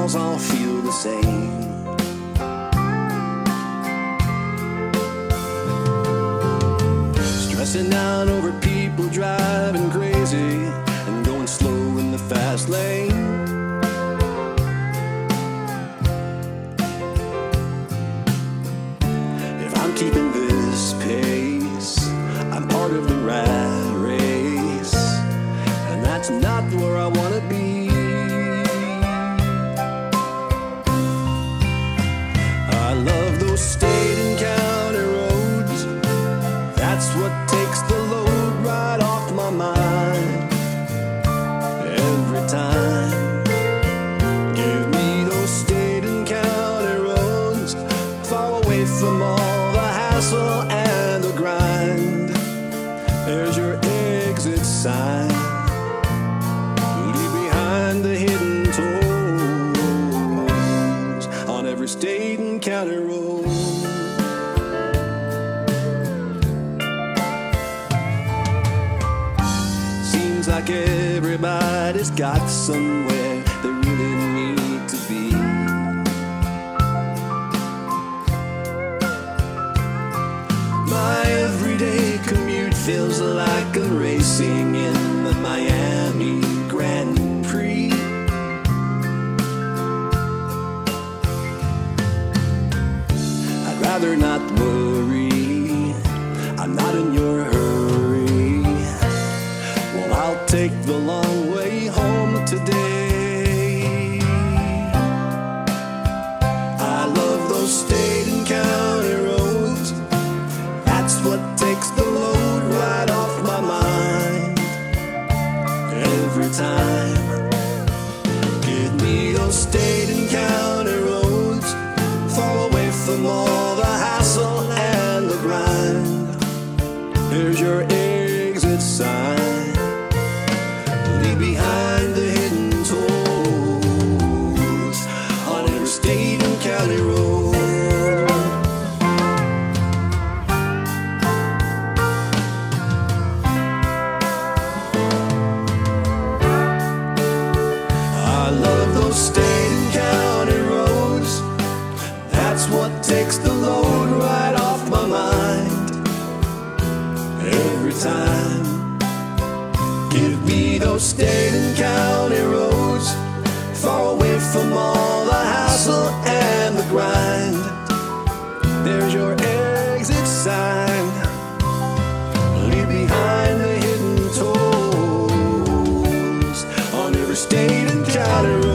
miles all feel the same. Stressing out over people driving crazy and going slow in the fast lane. If I'm keeping this pace, I'm part of the rat race, and that's not where I wanna be. State and county roads. That's what takes the load right off my mind every time. Give me those state and county roads, far away from all the hassle and the grind. There's your exit sign. Every state and county road. Seems like everybody's got somewhere they really need to be. Rather not worry. I'm not in your hurry. Well, I'll take the long way home today. I love those state from all the hassle and the grind. There's your exit sign. takes the load right off my mind every time. Give me those state and county roads, far away from all the hassle and the grind. There's your exit sign. Leave behind the hidden tolls on every state and county.